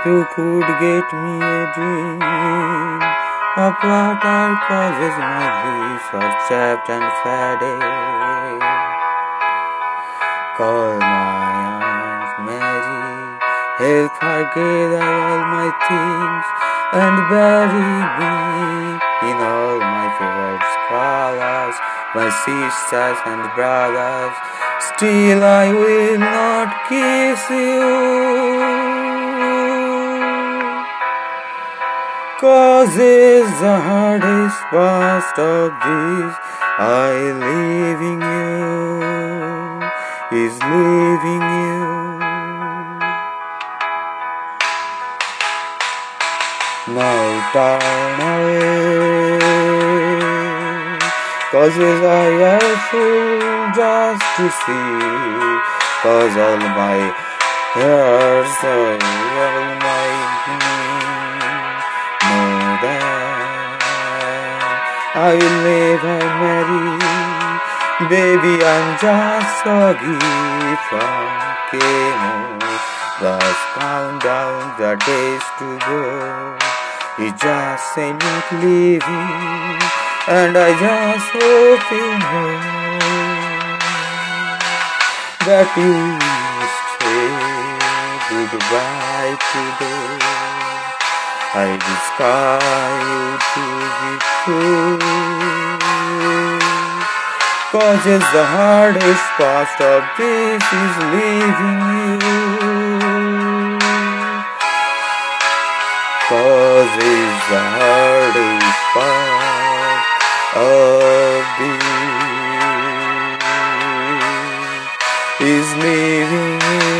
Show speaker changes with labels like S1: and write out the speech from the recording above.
S1: If you could get me a dream of what our causes my leaves are chapped and faded. Call my Aunt Mary, help her gather all my things and bury me in all my favorite colors, my sisters and brothers. Still, I will not kiss you. Cause it's the hardest part of this I leaving you is leaving you. Now turn away Cause I am full just to see. Cause all my hairs all my know I will never marry. Baby, I'm just a gift from chemo. Just count down the days to go. You just ain't living, and I just hope you know that you say goodbye today. I desire you to be true. Cause it's the hardest part of this is leaving you. Cause it's the hardest part of this is leaving you.